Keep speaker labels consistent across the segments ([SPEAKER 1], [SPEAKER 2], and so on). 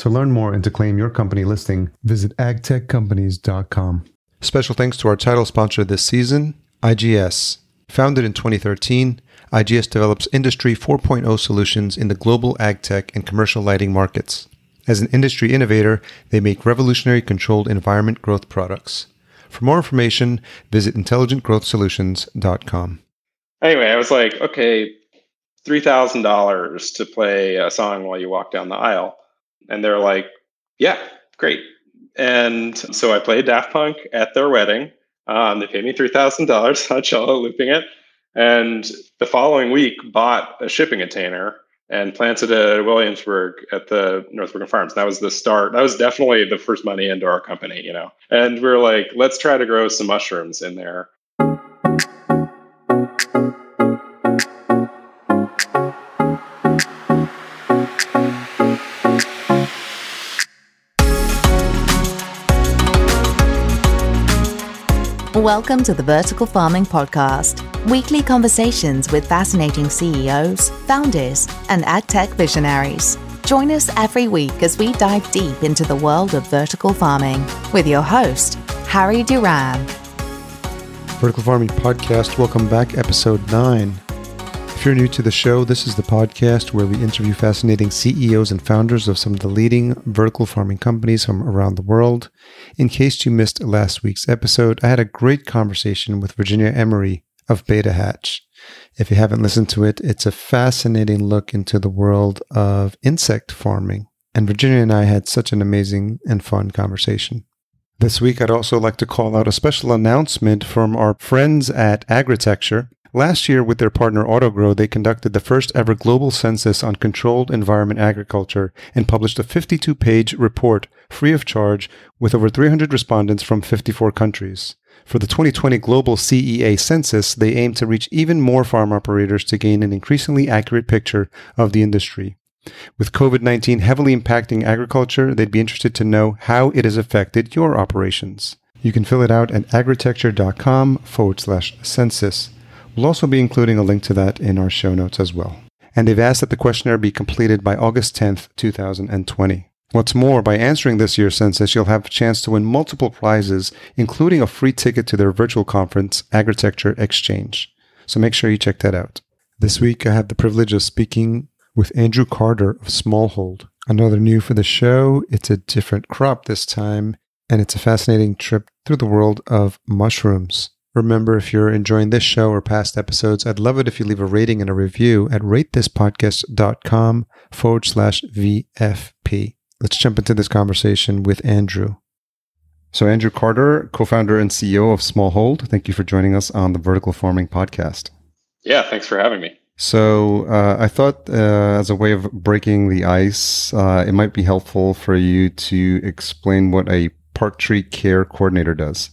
[SPEAKER 1] To learn more and to claim your company listing, visit agtechcompanies.com.
[SPEAKER 2] Special thanks to our title sponsor this season, IGS. Founded in 2013, IGS develops Industry 4.0 solutions in the global ag tech and commercial lighting markets. As an industry innovator, they make revolutionary controlled environment growth products. For more information, visit intelligentgrowthsolutions.com.
[SPEAKER 3] Anyway, I was like, okay, $3,000 to play a song while you walk down the aisle. And they're like, yeah, great. And so I played Daft Punk at their wedding. Um, they paid me $3,000 on cello looping it. And the following week, bought a shipping container and planted it at Williamsburg at the Northbrook Farms. That was the start. That was definitely the first money into our company, you know. And we are like, let's try to grow some mushrooms in there.
[SPEAKER 4] Welcome to the Vertical Farming Podcast, weekly conversations with fascinating CEOs, founders, and ag tech visionaries. Join us every week as we dive deep into the world of vertical farming with your host, Harry Duran.
[SPEAKER 2] Vertical Farming Podcast, welcome back, episode 9. If you're new to the show, this is the podcast where we interview fascinating CEOs and founders of some of the leading vertical farming companies from around the world. In case you missed last week's episode, I had a great conversation with Virginia Emery of Beta Hatch. If you haven't listened to it, it's a fascinating look into the world of insect farming. And Virginia and I had such an amazing and fun conversation. This week, I'd also like to call out a special announcement from our friends at Agritecture. Last year, with their partner AutoGrow, they conducted the first ever global census on controlled environment agriculture and published a 52 page report free of charge with over 300 respondents from 54 countries. For the 2020 global CEA census, they aim to reach even more farm operators to gain an increasingly accurate picture of the industry. With COVID 19 heavily impacting agriculture, they'd be interested to know how it has affected your operations. You can fill it out at agritecture.com forward slash census. We'll also be including a link to that in our show notes as well. And they've asked that the questionnaire be completed by August 10th, 2020. What's more, by answering this year's census, you'll have a chance to win multiple prizes, including a free ticket to their virtual conference, Agritecture Exchange. So make sure you check that out. This week, I had the privilege of speaking with Andrew Carter of Smallhold. Another new for the show. It's a different crop this time, and it's a fascinating trip through the world of mushrooms. Remember, if you're enjoying this show or past episodes, I'd love it if you leave a rating and a review at ratethispodcast.com forward slash VFP. Let's jump into this conversation with Andrew. So, Andrew Carter, co founder and CEO of Smallhold, thank you for joining us on the Vertical Farming Podcast.
[SPEAKER 3] Yeah, thanks for having me.
[SPEAKER 2] So, uh, I thought uh, as a way of breaking the ice, uh, it might be helpful for you to explain what a park tree care coordinator does.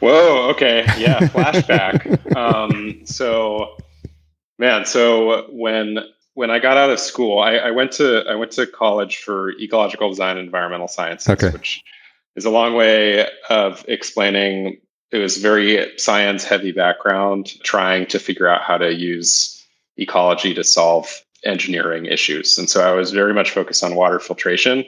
[SPEAKER 3] Whoa. Okay. Yeah. Flashback. um, so, man. So when when I got out of school, I, I, went to I went to college for ecological design and environmental sciences, okay. which is a long way of explaining. It was very science heavy background, trying to figure out how to use ecology to solve engineering issues. And so I was very much focused on water filtration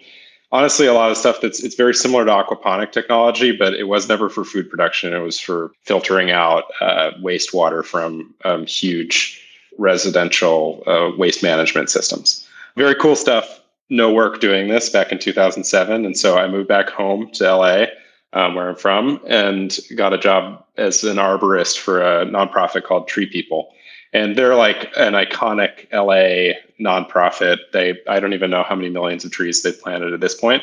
[SPEAKER 3] honestly a lot of stuff that's it's very similar to aquaponic technology but it was never for food production. It was for filtering out uh, wastewater from um, huge residential uh, waste management systems. Very cool stuff. No work doing this back in 2007 and so i moved back home to la um, where I'm from, and got a job as an arborist for a nonprofit called Tree People. And they're like an iconic LA nonprofit. They I don't even know how many millions of trees they've planted at this point.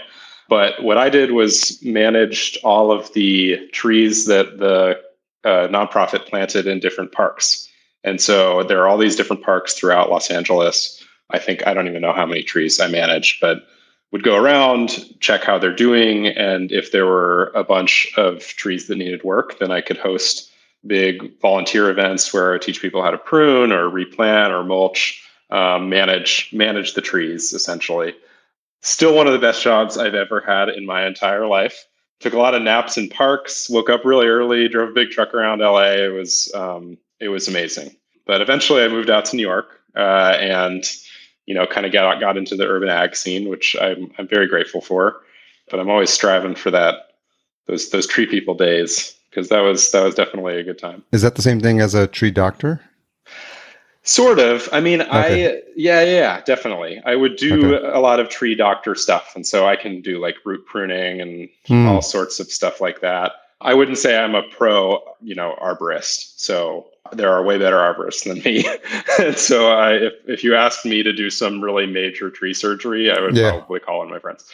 [SPEAKER 3] But what I did was managed all of the trees that the uh, nonprofit planted in different parks. And so there are all these different parks throughout Los Angeles. I think I don't even know how many trees I managed, but would go around, check how they're doing, and if there were a bunch of trees that needed work, then I could host big volunteer events where I teach people how to prune or replant or mulch, um, manage manage the trees essentially. Still one of the best jobs I've ever had in my entire life. Took a lot of naps in parks. Woke up really early. Drove a big truck around LA. It was um, it was amazing. But eventually, I moved out to New York uh, and you know kind of got got into the urban ag scene, which I'm I'm very grateful for. But I'm always striving for that those those tree people days because that was that was definitely a good time.
[SPEAKER 2] Is that the same thing as a tree doctor?
[SPEAKER 3] Sort of. I mean, okay. I yeah, yeah, definitely. I would do okay. a lot of tree doctor stuff, and so I can do like root pruning and mm. all sorts of stuff like that. I wouldn't say I'm a pro, you know, arborist. So there are way better arborists than me. and so I, if if you asked me to do some really major tree surgery, I would yeah. probably call on my friends.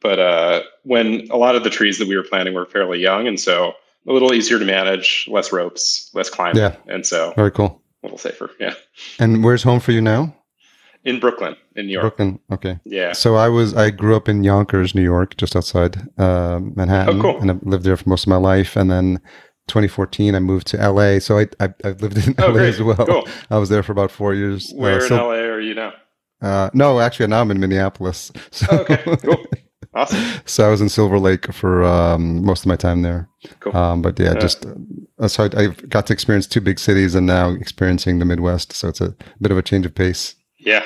[SPEAKER 3] But uh, when a lot of the trees that we were planting were fairly young, and so a little easier to manage, less ropes, less climbing, yeah. and so
[SPEAKER 2] very cool
[SPEAKER 3] a little safer. Yeah.
[SPEAKER 2] And where's home for you now?
[SPEAKER 3] In Brooklyn, in New York.
[SPEAKER 2] Brooklyn. Okay.
[SPEAKER 3] Yeah.
[SPEAKER 2] So I was I grew up in Yonkers, New York, just outside uh, Manhattan,
[SPEAKER 3] oh, cool.
[SPEAKER 2] and I've lived there for most of my life. And then 2014, I moved to LA. So I I, I lived in
[SPEAKER 3] oh,
[SPEAKER 2] LA
[SPEAKER 3] great.
[SPEAKER 2] as well.
[SPEAKER 3] Cool.
[SPEAKER 2] I was there for about four years.
[SPEAKER 3] Where uh, so, in LA are you now?
[SPEAKER 2] Uh, no, actually, now I'm in Minneapolis.
[SPEAKER 3] So, oh, okay. Cool. Awesome.
[SPEAKER 2] so I was in Silver Lake for um, most of my time there.
[SPEAKER 3] Cool.
[SPEAKER 2] Um, but yeah, yeah. just uh, so I, have got to experience two big cities and now experiencing the Midwest. So it's a bit of a change of pace.
[SPEAKER 3] Yeah.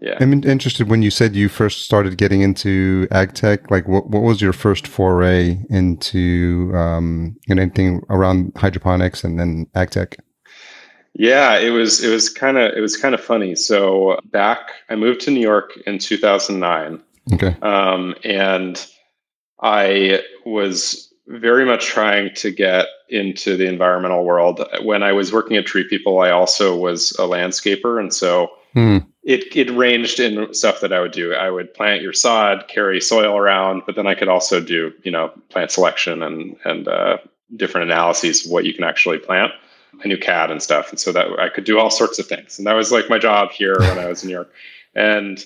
[SPEAKER 3] Yeah.
[SPEAKER 2] I'm interested when you said you first started getting into ag tech. Like, what, what was your first foray into um, you know, anything around hydroponics and then ag tech?
[SPEAKER 3] Yeah, it was it was kind of it was kind of funny. So back, I moved to New York in 2009,
[SPEAKER 2] Okay.
[SPEAKER 3] Um, and I was very much trying to get into the environmental world. When I was working at Tree People, I also was a landscaper. And so
[SPEAKER 2] hmm.
[SPEAKER 3] it, it ranged in stuff that I would do. I would plant your sod, carry soil around, but then I could also do, you know, plant selection and, and uh, different analyses of what you can actually plant. I knew CAD and stuff. And so that I could do all sorts of things. And that was like my job here when I was in New York. And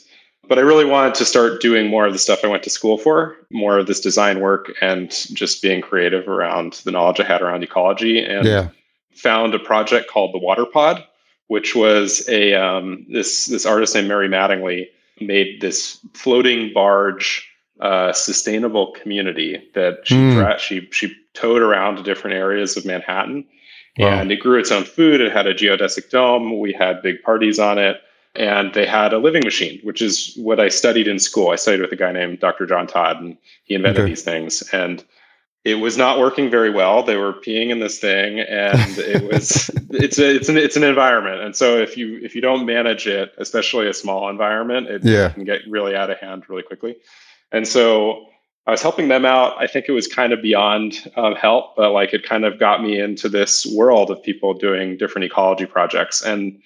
[SPEAKER 3] but I really wanted to start doing more of the stuff I went to school for, more of this design work and just being creative around the knowledge I had around ecology. And
[SPEAKER 2] yeah.
[SPEAKER 3] found a project called the Water Pod, which was a um, this this artist named Mary Mattingly made this floating barge uh, sustainable community that she mm. she she towed around to different areas of Manhattan, wow. and it grew its own food. It had a geodesic dome. We had big parties on it and they had a living machine, which is what I studied in school. I studied with a guy named Dr. John Todd, and he invented okay. these things. And it was not working very well. They were peeing in this thing, and it was it's a, it's an it's an environment. And so if you if you don't manage it, especially a small environment, it
[SPEAKER 2] yeah.
[SPEAKER 3] can get really out of hand really quickly. And so I was helping them out. I think it was kind of beyond um, help, but like it kind of got me into this world of people doing different ecology projects and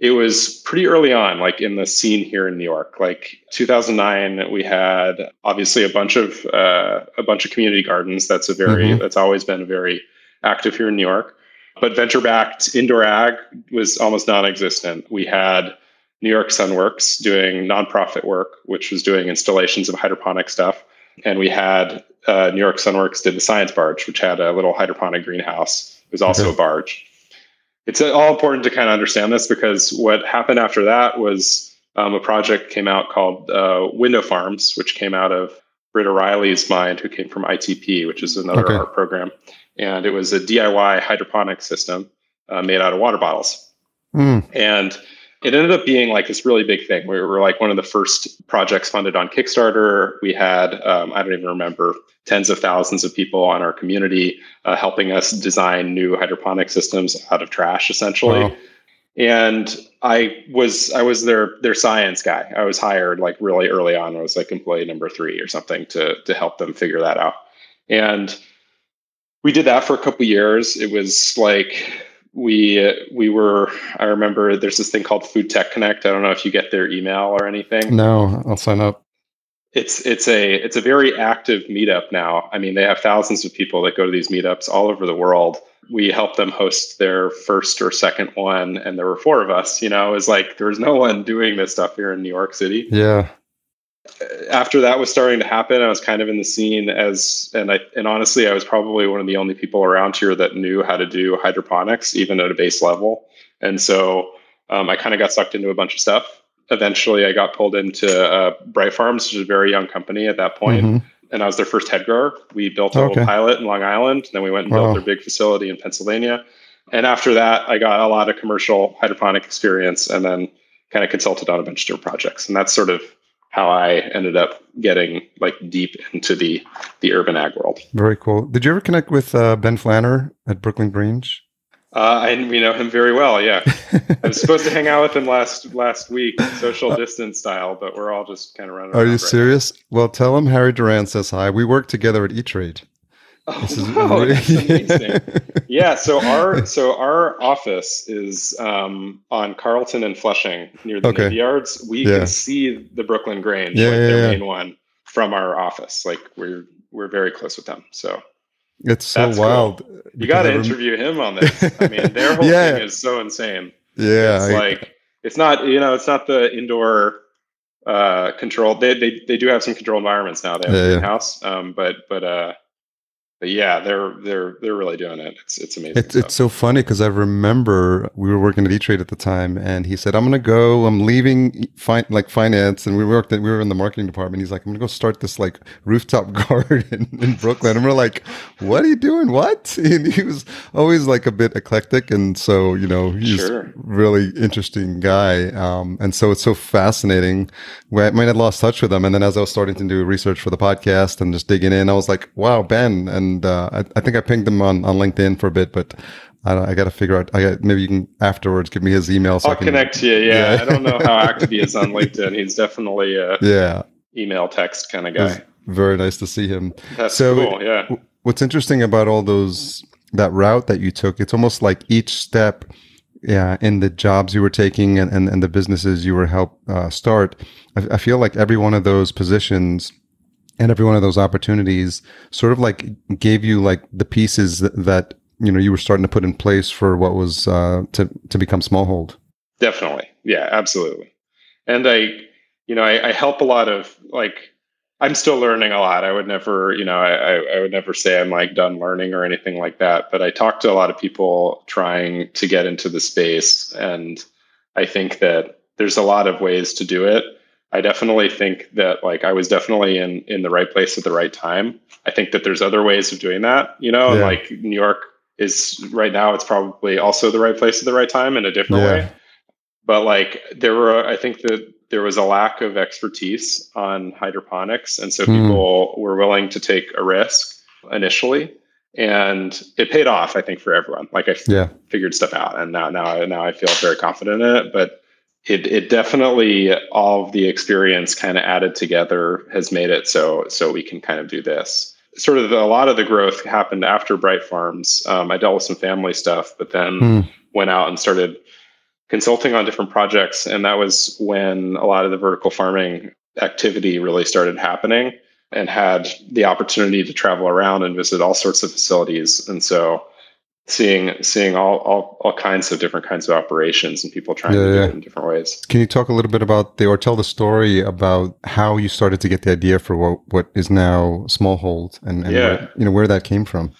[SPEAKER 3] it was pretty early on, like in the scene here in New York. Like 2009, we had obviously a bunch of uh, a bunch of community gardens. That's a very mm-hmm. that's always been very active here in New York. But venture backed indoor ag was almost non-existent. We had New York Sunworks doing nonprofit work, which was doing installations of hydroponic stuff, and we had uh, New York Sunworks did the Science Barge, which had a little hydroponic greenhouse. It was also okay. a barge it's all important to kind of understand this because what happened after that was um, a project came out called uh, Window Farms, which came out of Britta Riley's mind, who came from ITP, which is another okay. art program. And it was a DIY hydroponic system uh, made out of water bottles.
[SPEAKER 2] Mm.
[SPEAKER 3] And it ended up being like this really big thing. We were like one of the first projects funded on Kickstarter. We had, um, I don't even remember, tens of thousands of people on our community uh, helping us design new hydroponic systems out of trash, essentially. Wow. And I was I was their their science guy. I was hired like really early on. I was like employee number three or something to to help them figure that out. And we did that for a couple years. It was like we we were i remember there's this thing called food tech connect i don't know if you get their email or anything
[SPEAKER 2] no i'll sign up
[SPEAKER 3] it's it's a it's a very active meetup now. I mean they have thousands of people that go to these meetups all over the world. We helped them host their first or second one and there were four of us you know? It was like there was no one doing this stuff here in new york city.
[SPEAKER 2] Yeah.
[SPEAKER 3] After that was starting to happen, I was kind of in the scene as, and I, and honestly, I was probably one of the only people around here that knew how to do hydroponics, even at a base level. And so um, I kind of got sucked into a bunch of stuff. Eventually, I got pulled into uh, Bright Farms, which is a very young company at that point. Mm-hmm. And I was their first head grower. We built a okay. little pilot in Long Island. Then we went and wow. built their big facility in Pennsylvania. And after that, I got a lot of commercial hydroponic experience and then kind of consulted on a bunch of different projects. And that's sort of how I ended up getting like deep into the the urban ag world.
[SPEAKER 2] Very cool. Did you ever connect with uh, Ben Flanner at Brooklyn Grange?
[SPEAKER 3] Uh, and we know him very well. Yeah, I was supposed to hang out with him last last week, social distance style, but we're all just kind of running.
[SPEAKER 2] Are you
[SPEAKER 3] right
[SPEAKER 2] serious? Now. Well, tell him Harry Duran says hi. We work together at E Trade.
[SPEAKER 3] Oh, this is wow, amazing. yeah, so our so our office is um, on Carlton and Flushing near the okay. Navy Yards. We yeah. can see the Brooklyn Grange, yeah, like yeah, their main one, from our office. Like we're we're very close with them. So
[SPEAKER 2] it's so wild.
[SPEAKER 3] Cool. You got to interview him on this. I mean, their whole thing is so insane.
[SPEAKER 2] Yeah,
[SPEAKER 3] it's I, like it's not you know it's not the indoor uh control. They they they do have some control environments now. They have yeah, in-house, um, but but uh but yeah, they're they're they're really doing it. It's it's amazing.
[SPEAKER 2] It's, it's so funny because I remember we were working at E Trade at the time, and he said, "I'm going to go. I'm leaving fi- like finance, and we worked. At, we were in the marketing department. He's like, I'm going to go start this like rooftop garden in Brooklyn." And we're like, "What are you doing? What?" And he was always like a bit eclectic, and so you know he's sure. really interesting guy. Um, and so it's so fascinating. I might have lost touch with him, and then as I was starting to do research for the podcast and just digging in, I was like, "Wow, Ben!" and and uh, I, I, think I pinged him on, on LinkedIn for a bit, but I, I got to figure out. I got, maybe you can afterwards give me his email.
[SPEAKER 3] So I'll can, connect to you. Yeah, yeah. I don't know how active he is on LinkedIn. He's definitely a
[SPEAKER 2] yeah
[SPEAKER 3] email text kind of guy.
[SPEAKER 2] Very nice to see him.
[SPEAKER 3] That's so cool. Yeah.
[SPEAKER 2] What's interesting about all those that route that you took? It's almost like each step yeah in the jobs you were taking and, and, and the businesses you were help uh, start I, I, feel like every one of those positions and every one of those opportunities sort of like gave you like the pieces that, that you know you were starting to put in place for what was uh, to to become smallhold.
[SPEAKER 3] Definitely, yeah, absolutely. And I, you know, I, I, help a lot of like I'm still learning a lot. I would never, you know, I, I would never say I'm like done learning or anything like that. But I talk to a lot of people trying to get into the space, and I think that there's a lot of ways to do it I definitely think that like I was definitely in in the right place at the right time. I think that there's other ways of doing that. You know, yeah. like New York is right now. It's probably also the right place at the right time in a different yeah. way. But like there were, I think that there was a lack of expertise on hydroponics, and so hmm. people were willing to take a risk initially, and it paid off. I think for everyone. Like I yeah. figured stuff out, and now now now I feel very confident in it. But it, it definitely all of the experience kind of added together has made it so so we can kind of do this. Sort of the, a lot of the growth happened after bright farms. Um, i dealt with some family stuff but then mm. went out and started consulting on different projects and that was when a lot of the vertical farming activity really started happening and had the opportunity to travel around and visit all sorts of facilities. And so seeing seeing all, all all kinds of different kinds of operations and people trying yeah, to do yeah. it in different ways.
[SPEAKER 2] Can you talk a little bit about the or tell the story about how you started to get the idea for what what is now Smallhold and, and yeah. where, you know where that came from?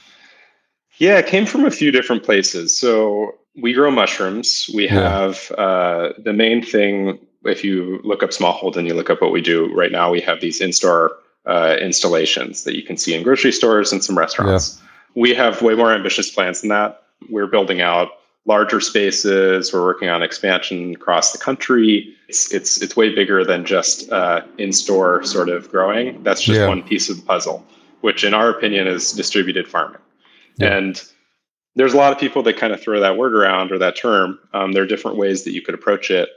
[SPEAKER 3] Yeah, it came from a few different places. So we grow mushrooms. We have uh, the main thing. If you look up Smallhold and you look up what we do right now, we have these in-store uh, installations that you can see in grocery stores and some restaurants. We have way more ambitious plans than that. We're building out larger spaces. We're working on expansion across the country. It's it's it's way bigger than just uh, in-store sort of growing. That's just yeah. one piece of the puzzle, which in our opinion is distributed farming. Yeah. And there's a lot of people that kind of throw that word around or that term. Um, there are different ways that you could approach it.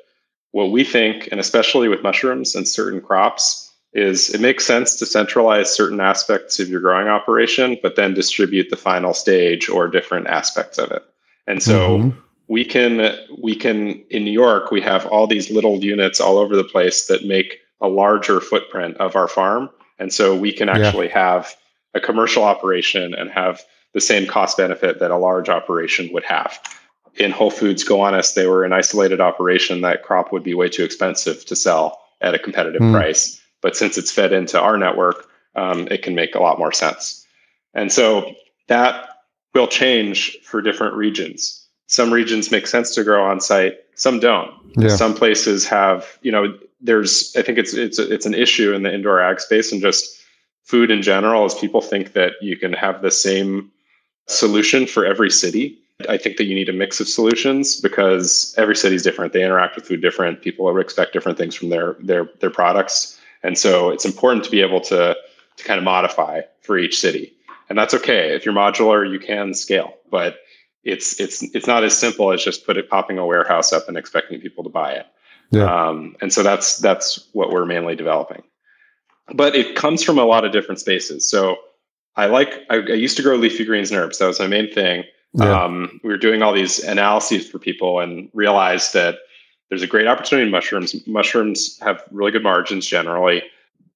[SPEAKER 3] What we think, and especially with mushrooms and certain crops, is it makes sense to centralize certain aspects of your growing operation, but then distribute the final stage or different aspects of it. And so mm-hmm. we can we can in New York we have all these little units all over the place that make a larger footprint of our farm, and so we can actually yeah. have a commercial operation and have the same cost benefit that a large operation would have. In Whole Foods Gowanus, they were an isolated operation. That crop would be way too expensive to sell at a competitive mm. price but since it's fed into our network, um, it can make a lot more sense. And so that will change for different regions. Some regions make sense to grow on site, some don't. Yeah. Some places have, you know, there's I think it's it's it's an issue in the indoor ag space and just food in general is people think that you can have the same solution for every city. I think that you need a mix of solutions because every city is different. They interact with food different. People expect different things from their their their products. And so it's important to be able to, to kind of modify for each city. And that's okay. If you're modular, you can scale, but it's it's it's not as simple as just put it popping a warehouse up and expecting people to buy it. Yeah. Um, and so that's that's what we're mainly developing. But it comes from a lot of different spaces. So I like I, I used to grow leafy greens and herbs. That was my main thing. Yeah. Um, we were doing all these analyses for people and realized that there's a great opportunity in mushrooms. Mushrooms have really good margins generally.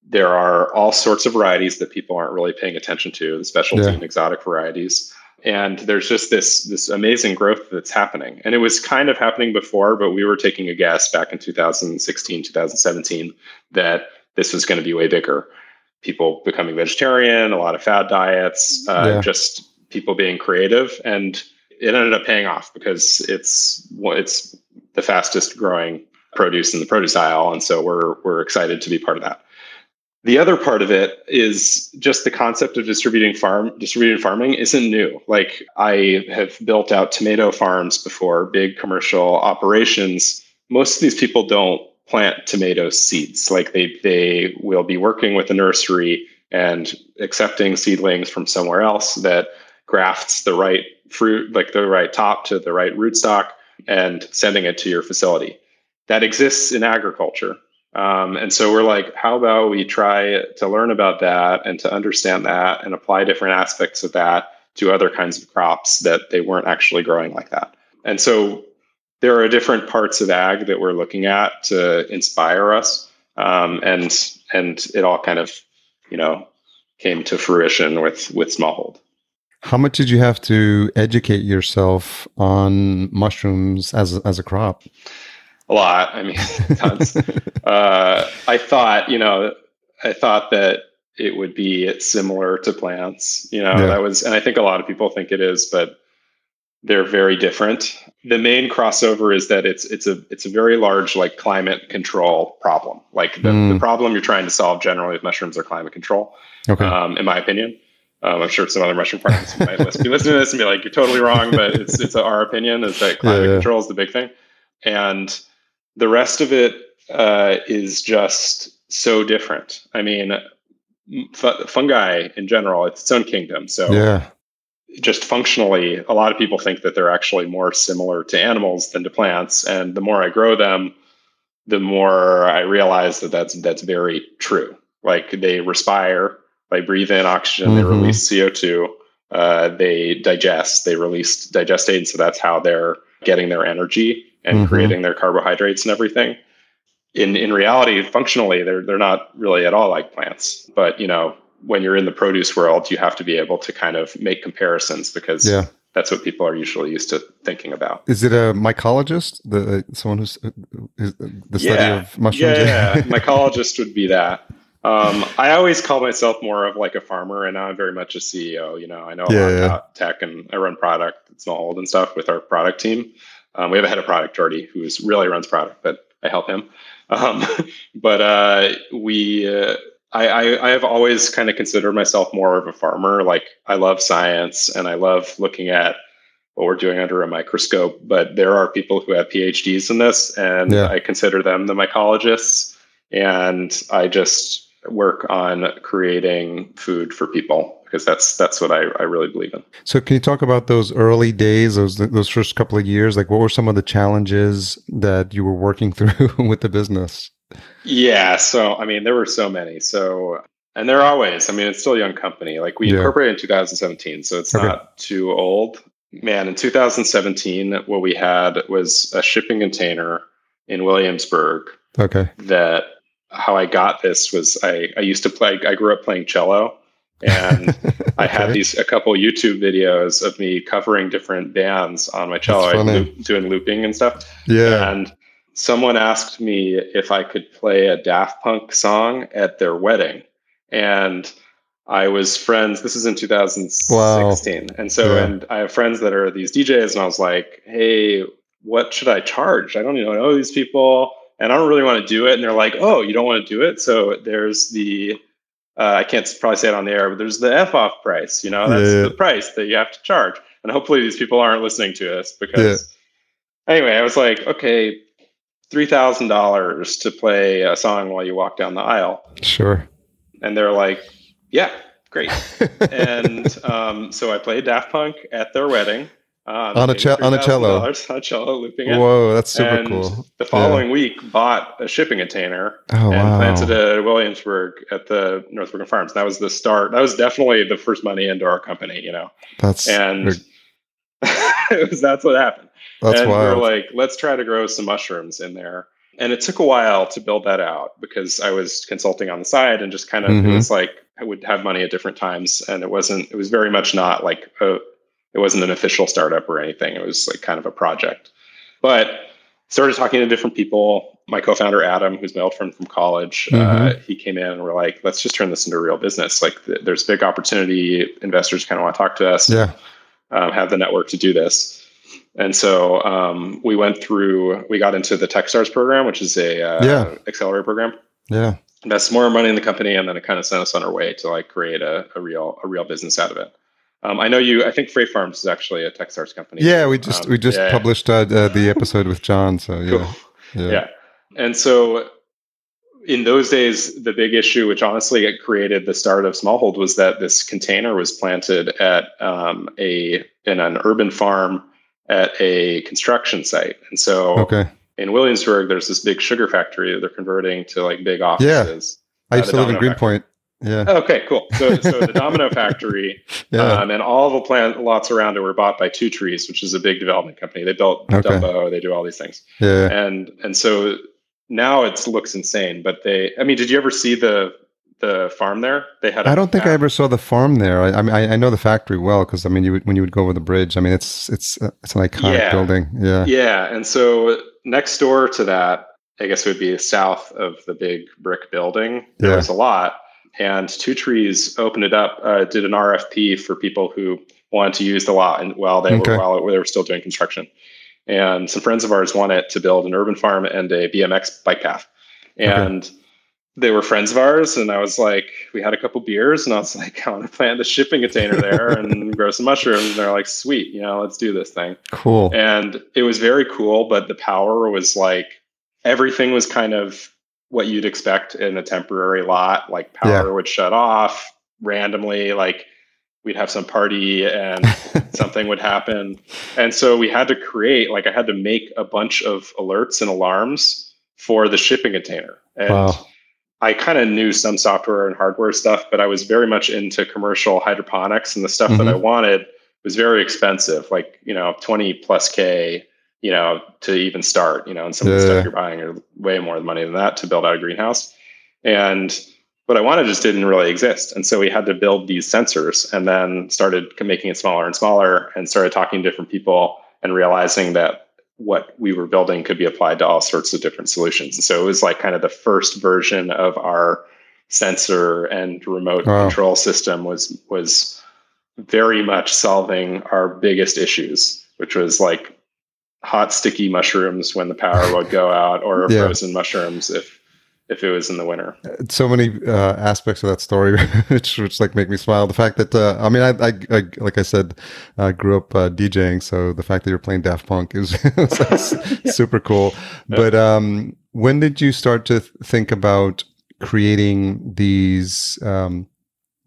[SPEAKER 3] There are all sorts of varieties that people aren't really paying attention to, the specialty yeah. and exotic varieties. And there's just this this amazing growth that's happening. And it was kind of happening before, but we were taking a guess back in 2016, 2017 that this was going to be way bigger. People becoming vegetarian, a lot of fad diets, uh, yeah. just people being creative, and it ended up paying off because it's it's the fastest growing produce in the produce aisle. And so we're, we're excited to be part of that. The other part of it is just the concept of distributing farm distributed farming isn't new. Like I have built out tomato farms before, big commercial operations. Most of these people don't plant tomato seeds. Like they they will be working with a nursery and accepting seedlings from somewhere else that grafts the right fruit, like the right top to the right rootstock, and sending it to your facility. That exists in agriculture. Um, and so we're like, how about we try to learn about that and to understand that and apply different aspects of that to other kinds of crops that they weren't actually growing like that. And so there are different parts of ag that we're looking at to inspire us. Um, and and it all kind of, you know, came to fruition with with Smallhold.
[SPEAKER 2] How much did you have to educate yourself on mushrooms as a, as a crop?
[SPEAKER 3] A lot. I mean, tons. uh, I thought, you know, I thought that it would be similar to plants. You know, yeah. that was, and I think a lot of people think it is, but they're very different. The main crossover is that it's it's a it's a very large like climate control problem. Like the, mm. the problem you're trying to solve generally with mushrooms are climate control. Okay. Um, in my opinion. Um, I'm sure some other mushroom farmers might be listening to this and be like, "You're totally wrong," but it's it's our opinion is that climate yeah, yeah. control is the big thing, and the rest of it uh, is just so different. I mean, f- fungi in general, it's its own kingdom. So yeah. Just functionally, a lot of people think that they're actually more similar to animals than to plants, and the more I grow them, the more I realize that that's that's very true. Like they respire, they breathe in oxygen, mm-hmm. they release CO2, uh, they digest, they release digestate. So that's how they're getting their energy and mm-hmm. creating their carbohydrates and everything. In in reality, functionally, they're they're not really at all like plants. But you know, when you're in the produce world, you have to be able to kind of make comparisons because yeah. that's what people are usually used to thinking about.
[SPEAKER 2] Is it a mycologist, the someone who's the study
[SPEAKER 3] yeah.
[SPEAKER 2] of mushrooms?
[SPEAKER 3] Yeah, yeah. mycologist would be that. Um, I always call myself more of like a farmer, and now I'm very much a CEO. You know, I know a yeah, lot yeah. about tech, and I run product It's at Smallhold and stuff with our product team. Um, we have a head of product already who's really runs product, but I help him. Um, but uh, we, uh, I, I, I have always kind of considered myself more of a farmer. Like I love science, and I love looking at what we're doing under a microscope. But there are people who have PhDs in this, and yeah. I consider them the mycologists. And I just work on creating food for people because that's that's what I, I really believe in.
[SPEAKER 2] So can you talk about those early days, those those first couple of years? Like what were some of the challenges that you were working through with the business?
[SPEAKER 3] Yeah. So, I mean, there were so many. So, and there are always, I mean, it's still a young company. Like we
[SPEAKER 2] Yeah.
[SPEAKER 3] incorporated in 2017, so it's
[SPEAKER 2] Okay.
[SPEAKER 3] not too old. Man, in 2017, what we had was a shipping container in Williamsburg
[SPEAKER 2] Okay.
[SPEAKER 3] that how I got this was I, I used to play, I grew up playing cello and I had these a couple YouTube videos of me covering different bands on my cello, loop, doing looping and stuff.
[SPEAKER 2] Yeah.
[SPEAKER 3] And someone asked me if I could play a Daft Punk song at their wedding. And I was friends, this is in 2016. And so,
[SPEAKER 2] Yeah.
[SPEAKER 3] and I have friends that are these DJs, and I was like, hey, what should I charge? I don't even know these people, and I don't really want to do it. And they're like, oh, you don't want to do it? So there's the, uh, I can't probably say it on the air, but there's the F off price. You know, that's
[SPEAKER 2] Yeah.
[SPEAKER 3] the price that you have to charge. And hopefully these people aren't listening to us because, anyway, I was like, okay, three thousand dollars to play a song while you walk down the aisle,
[SPEAKER 2] Sure.
[SPEAKER 3] and they're like, yeah, great. and um, so I played Daft Punk at their wedding um,
[SPEAKER 2] On a
[SPEAKER 3] paid
[SPEAKER 2] ce- on a cello.
[SPEAKER 3] on a cello, looping it.
[SPEAKER 2] Whoa, that's super
[SPEAKER 3] and
[SPEAKER 2] cool.
[SPEAKER 3] the following week, bought a shipping container
[SPEAKER 2] Oh
[SPEAKER 3] and
[SPEAKER 2] wow.
[SPEAKER 3] planted it at Williamsburg at the Northbrook Farms. That was the start. That was definitely the first money into our company, you know.
[SPEAKER 2] That's
[SPEAKER 3] And it was, that's what happened.
[SPEAKER 2] that's
[SPEAKER 3] and
[SPEAKER 2] wild.
[SPEAKER 3] we're like, let's try to grow some mushrooms in there. And it took a while to build that out because I was consulting on the side and just kind of
[SPEAKER 2] Mhm.
[SPEAKER 3] it was like I would have money at different times, and it wasn't. It was very much not like a, it wasn't an official startup or anything. It was like kind of a project. But started talking to different people. My co-founder Adam, who's my old friend from college, uh,
[SPEAKER 2] Mhm.
[SPEAKER 3] he came in and we're like, let's just turn this into a real business. Like, th- there's big opportunity. Investors kind of want to talk to us
[SPEAKER 2] yeah.
[SPEAKER 3] um, have the network to do this. And so um, we went through, we got into the TechStars program, which is a uh,
[SPEAKER 2] Yeah.
[SPEAKER 3] accelerator program.
[SPEAKER 2] Yeah.
[SPEAKER 3] Invest more money in the company, and then it kind of sent us on our way to like create a, a real a real business out of it. Um, I know you. I think Freight Farms is actually a TechStars company.
[SPEAKER 2] Yeah, we just
[SPEAKER 3] Um,
[SPEAKER 2] we just
[SPEAKER 3] yeah.
[SPEAKER 2] published uh, the episode with John, so yeah.
[SPEAKER 3] Cool.
[SPEAKER 2] Yeah.
[SPEAKER 3] yeah. And so in those days, the big issue, which honestly it created the start of Smallhold, was that this container was planted at um, a in an urban farm at a construction site. And so
[SPEAKER 2] Okay.
[SPEAKER 3] in Williamsburg, there's this big sugar factory that they're converting to like big offices. Yeah.
[SPEAKER 2] I
[SPEAKER 3] Uh,
[SPEAKER 2] used to live in Greenpoint. Yeah.
[SPEAKER 3] Okay, cool. So, so the Domino factory
[SPEAKER 2] Yeah.
[SPEAKER 3] um, and all the plant lots around it were bought by Two Trees, which is a big development company. They built
[SPEAKER 2] Okay.
[SPEAKER 3] Dumbo. They do all these things
[SPEAKER 2] yeah.
[SPEAKER 3] and and so now it looks insane but they i mean did you ever see the the farm there they had I
[SPEAKER 2] I don't think I ever saw the farm there. I, I mean, I, I know the factory well because I mean, you would, when you would go over the bridge, I mean, it's it's uh, it's an iconic
[SPEAKER 3] Yeah.
[SPEAKER 2] building. Yeah.
[SPEAKER 3] yeah and so next door to that i guess it would be south of the big brick building there
[SPEAKER 2] Yeah.
[SPEAKER 3] was a lot and two trees opened it up uh, did an rfp for people who wanted to use the lot and while they
[SPEAKER 2] Okay.
[SPEAKER 3] were while they were still doing construction. And some friends of ours wanted to build an urban farm and a bmx bike path. And they were friends of ours and i was like we had a couple beers and i was like i want to plant the shipping container there and grow some mushrooms. And they're like sweet you know let's do this thing.
[SPEAKER 2] Cool.
[SPEAKER 3] and it was very cool but the power was like everything was kind of what you'd expect in a temporary lot like power
[SPEAKER 2] Yeah.
[SPEAKER 3] would shut off randomly like we'd have some party and something would happen and so we had to create like i had to make a bunch of alerts and alarms for the shipping container and
[SPEAKER 2] Wow.
[SPEAKER 3] I kind of knew some software and hardware stuff, but I was very much into commercial hydroponics and the stuff that I
[SPEAKER 2] Mm-hmm.
[SPEAKER 3] wanted was very expensive, like, you know, 20 plus K, you know, to even start, you know, and some of the stuff you're buying are way more money than that to build out a greenhouse. And what I wanted just didn't really exist. And so we had to build these sensors and then started making it smaller and smaller and started talking to different people and realizing that what we were building could be applied to all sorts of different solutions. And so it was like kind of the first version of our sensor and remote
[SPEAKER 2] Wow.
[SPEAKER 3] control system was was very much solving our biggest issues, which was like hot sticky mushrooms when the power would go out or
[SPEAKER 2] Yeah.
[SPEAKER 3] frozen mushrooms if if it was in the winter.
[SPEAKER 2] so many uh, aspects of that story which which like make me smile the fact that uh, i mean I, I, I like i said i grew up uh, djing so the fact that you're playing daft punk is, super cool but um when did you start to th- think about creating these um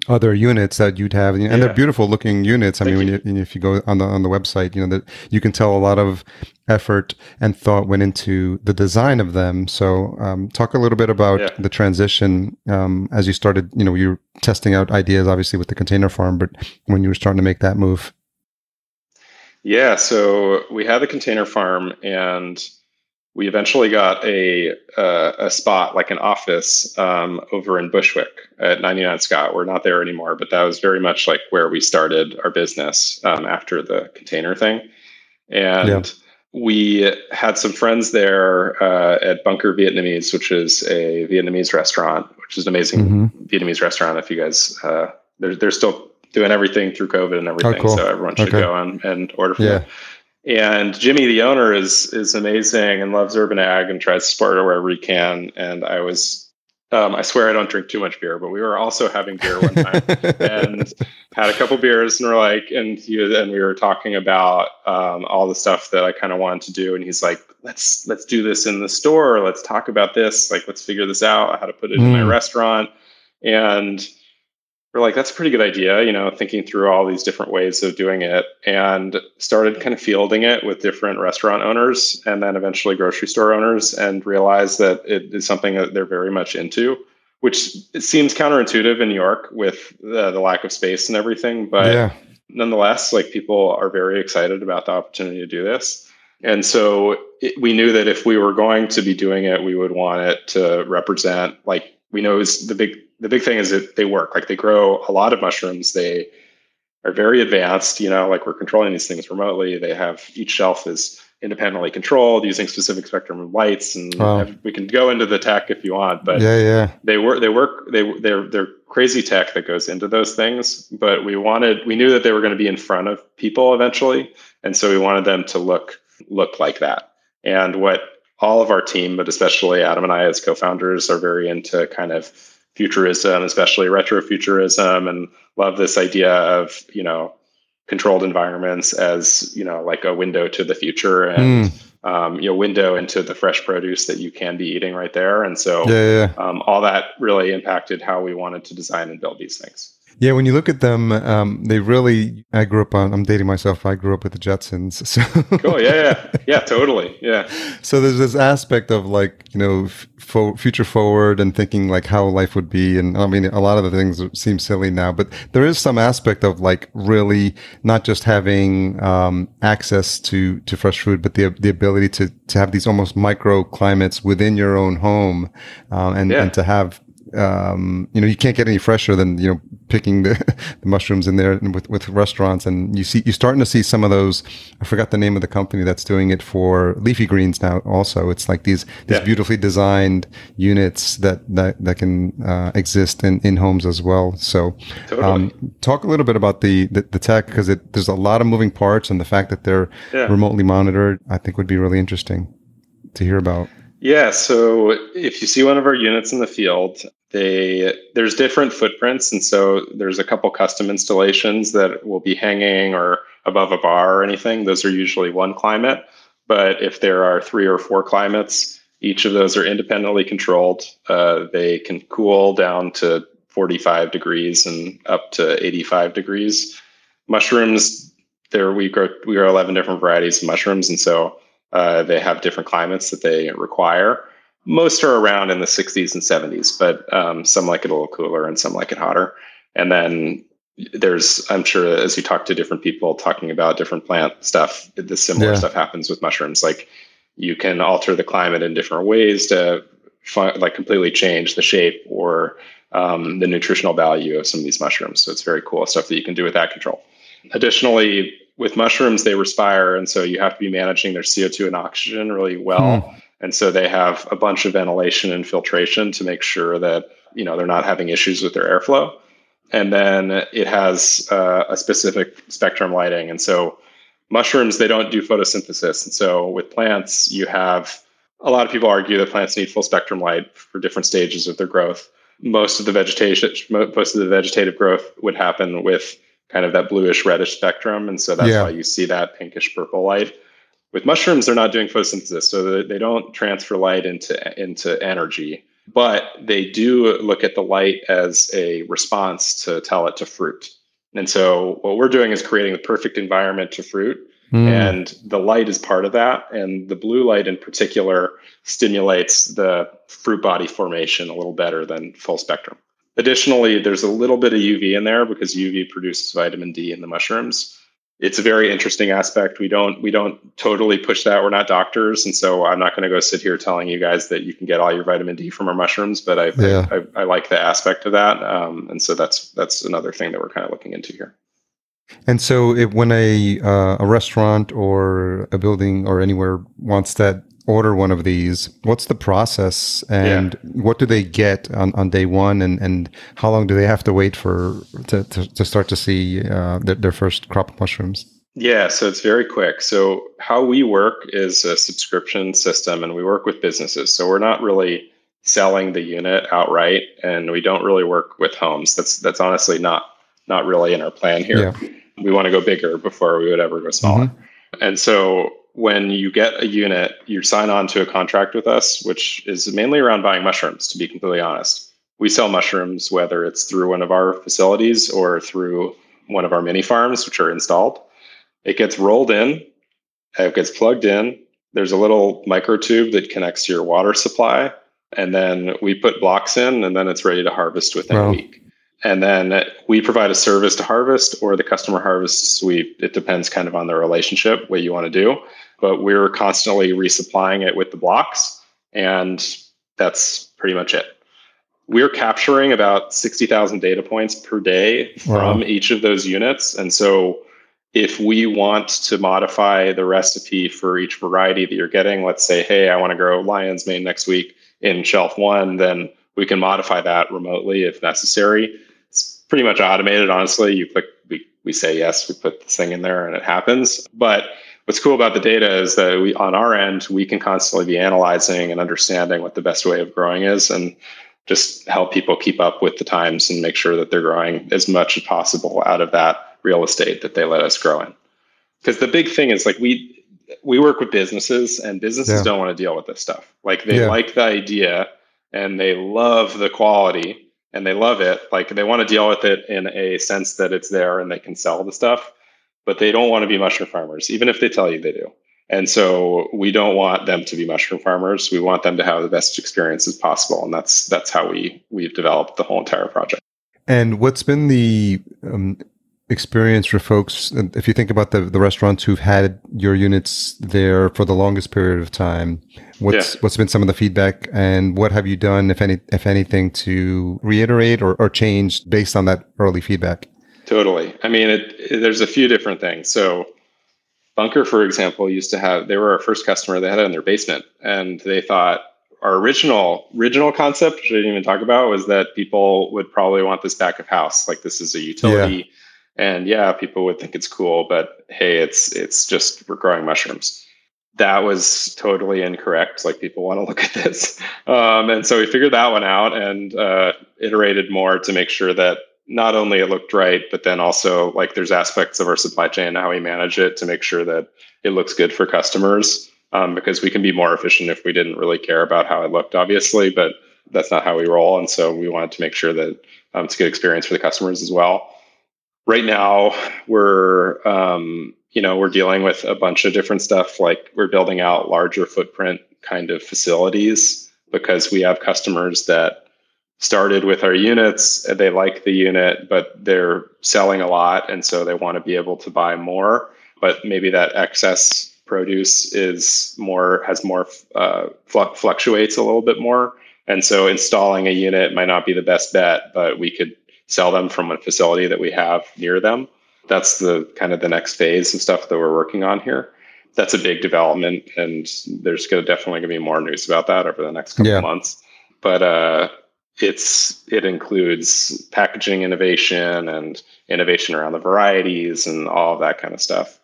[SPEAKER 2] other units that you'd have, and yeah. they're beautiful looking units. I Thank mean, you. You, if you go on the on the website, you know that you can tell a lot of effort and thought went into the design of them. So, um, talk a little bit about yeah. the transition um, as you started. You know, you're testing out ideas, obviously, with the container farm, but when you were starting to make that move.
[SPEAKER 3] Yeah, so we had the container farm, and we eventually got a uh, a spot like an office um, over in Bushwick at 99 Scott. We're not there anymore, but that was very much like where we started our business um, after the container thing. And yeah. we had some friends there uh, at Bunker Vietnamese, which is a Vietnamese restaurant, which is an amazing mm-hmm. Vietnamese restaurant. If you guys, uh, they're they're still doing everything through COVID and everything, oh, cool. so everyone should okay. go and, and order from yeah. them. And Jimmy, the owner, is is amazing and loves urban ag and tries to support it wherever he can. And I was, um, I swear I don't drink too much beer, but we were also having beer one time and had a couple beers, and we're like, and he and we were talking about um, all the stuff that I kind of wanted to do, and he's like, let's let's do this in the store. Let's talk about this. Like, let's figure this out. How to put it mm. in my hmm. restaurant, and we're like, that's a pretty good idea, you know, thinking through all these different ways of doing it and started kind of fielding it with different restaurant owners and then eventually grocery store owners and realized that it is something that they're very much into, which seems counterintuitive in New York with the, the lack of space and everything. But yeah. nonetheless, like people are very excited about the opportunity to do this. And so it, we knew that if we were going to be doing it, we would want it to represent like we know is the big the big thing is that they work. Like they grow a lot of mushrooms. They are very advanced. You know, like we're controlling these things remotely. They have each shelf is independently controlled using specific spectrum of lights, and wow. we can go into the tech if you want. But
[SPEAKER 2] yeah, yeah,
[SPEAKER 3] they work. They work. They they're they're crazy tech that goes into those things. But we wanted we knew that they were going to be in front of people eventually, and so we wanted them to look look like that. And what all of our team, but especially Adam and I as co-founders, are very into kind of futurism, especially retrofuturism, and love this idea of you know controlled environments as you know like a window to the future and mm. um, you know window into the fresh produce that you can be eating right there. And so yeah, yeah. Um, all that really impacted how we wanted to design and build these things.
[SPEAKER 2] Yeah, when you look at them, um, they really. I grew up on. I'm dating myself. I grew up with the Jetsons. So
[SPEAKER 3] cool. Yeah, yeah, yeah, totally. Yeah.
[SPEAKER 2] So there's this aspect of like you know fo- future forward and thinking like how life would be, and I mean a lot of the things seem silly now, but there is some aspect of like really not just having um, access to to fresh food, but the the ability to to have these almost micro climates within your own home, um, and yeah. and to have um, you know, you can't get any fresher than, you know, picking the, the mushrooms in there with, with restaurants. And you see, you're starting to see some of those. I forgot the name of the company that's doing it for leafy greens now also. It's like these, these yeah. beautifully designed units that, that, that can, uh, exist in, in homes as well. So, totally. um, talk a little bit about the, the, the tech because there's a lot of moving parts and the fact that they're yeah. remotely monitored, I think would be really interesting to hear about.
[SPEAKER 3] Yeah, so if you see one of our units in the field, they there's different footprints and so there's a couple custom installations that will be hanging or above a bar or anything. Those are usually one climate but if there are three or four climates each of those are independently controlled. Uh, they can cool down to 45 degrees and up to 85 degrees. Mushrooms there we grow we grow 11 different varieties of mushrooms and so uh, they have different climates that they require most are around in the 60s and 70s, but um, some like it a little cooler and some like it hotter. And then there's, I'm sure, as you talk to different people talking about different plant stuff, the similar yeah. stuff happens with mushrooms. Like you can alter the climate in different ways to like completely change the shape or um, the nutritional value of some of these mushrooms. So it's very cool stuff that you can do with that control. Additionally, with mushrooms, they respire, and so you have to be managing their CO2 and oxygen really well. Hmm. And so they have a bunch of ventilation and filtration to make sure that you know they're not having issues with their airflow. And then it has uh, a specific spectrum lighting. And so mushrooms they don't do photosynthesis. And so with plants you have a lot of people argue that plants need full spectrum light for different stages of their growth. Most of the vegetation, most of the vegetative growth would happen with kind of that bluish reddish spectrum, and so that's yeah. why you see that pinkish purple light. With mushrooms, they're not doing photosynthesis, so they don't transfer light into into energy. but they do look at the light as a response to tell it to fruit. And so what we're doing is creating the perfect environment to fruit. Mm. And the light is part of that. And the blue light in particular stimulates the fruit body formation a little better than full spectrum. Additionally, there's a little bit of UV in there because UV produces vitamin D in the mushrooms it's a very interesting aspect. We don't we don't totally push that. We're not doctors, and so I'm not going to go sit here telling you guys that you can get all your vitamin D from our mushrooms. But I yeah. I, I, I, like the aspect of that, um, and so that's that's another thing that we're kind of looking into here.
[SPEAKER 2] And so, if, when a uh, a restaurant or a building or anywhere wants that order one of these, what's the process and yeah. what do they get on, on day one and, and how long do they have to wait for to, to, to start to see uh, their, their first crop of mushrooms?
[SPEAKER 3] Yeah, so it's very quick. So how we work is a subscription system and we work with businesses. So we're not really selling the unit outright and we don't really work with homes. That's that's honestly not not really in our plan here. Yeah. We want to go bigger before we would ever go smaller. Mm-hmm. And so when you get a unit, you sign on to a contract with us, which is mainly around buying mushrooms, to be completely honest. We sell mushrooms, whether it's through one of our facilities or through one of our mini farms, which are installed. It gets rolled in, it gets plugged in. There's a little micro tube that connects to your water supply. And then we put blocks in, and then it's ready to harvest within wow. a week. And then we provide a service to harvest, or the customer harvests. We it depends kind of on the relationship, what you want to do but we're constantly resupplying it with the blocks. And that's pretty much it. We're capturing about 60,000 data points per day from wow. each of those units. And so if we want to modify the recipe for each variety that you're getting, let's say, hey, I want to grow lion's mane next week in shelf one, then we can modify that remotely if necessary. Pretty much automated, honestly. You click, we, we say yes, we put this thing in there and it happens. But what's cool about the data is that we on our end we can constantly be analyzing and understanding what the best way of growing is and just help people keep up with the times and make sure that they're growing as much as possible out of that real estate that they let us grow in because the big thing is like we we work with businesses and businesses yeah. don't want to deal with this stuff like they yeah. like the idea and they love the quality and they love it like they want to deal with it in a sense that it's there and they can sell the stuff but they don't want to be mushroom farmers, even if they tell you they do. And so we don't want them to be mushroom farmers. We want them to have the best experiences possible, and that's that's how we we've developed the whole entire project.
[SPEAKER 2] And what's been the um, experience for folks? If you think about the the restaurants who've had your units there for the longest period of time, what's yeah. what's been some of the feedback, and what have you done, if any if anything, to reiterate or, or change based on that early feedback?
[SPEAKER 3] Totally. I mean, it, it, there's a few different things. So, Bunker, for example, used to have. They were our first customer. They had it in their basement, and they thought our original original concept, which I didn't even talk about, was that people would probably want this back of house. Like this is a utility, yeah. And yeah, people would think it's cool, but hey, it's it's just we're growing mushrooms. That was totally incorrect. Like people want to look at this, um, and so we figured that one out and uh, iterated more to make sure that not only it looked right, but then also like there's aspects of our supply chain and how we manage it to make sure that it looks good for customers. Um, because we can be more efficient if we didn't really care about how it looked, obviously, but that's not how we roll. And so we wanted to make sure that um, it's a good experience for the customers as well. Right now, we're um, you know we're dealing with a bunch of different stuff. Like we're building out larger footprint kind of facilities because we have customers that started with our units. They like the unit, but they're selling a lot. And so they want to be able to buy more. But maybe that excess produce is more, has more, uh, fluctuates a little bit more. And so installing a unit might not be the best bet, but we could sell them from a facility that we have near them. That's the kind of the next phase of stuff that we're working on here. That's a big development, and there's gonna definitely gonna be more news about that over the next couple yeah. months. But uh, it's it includes packaging innovation and innovation around the varieties and all of that kind of stuff.